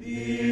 Yeah.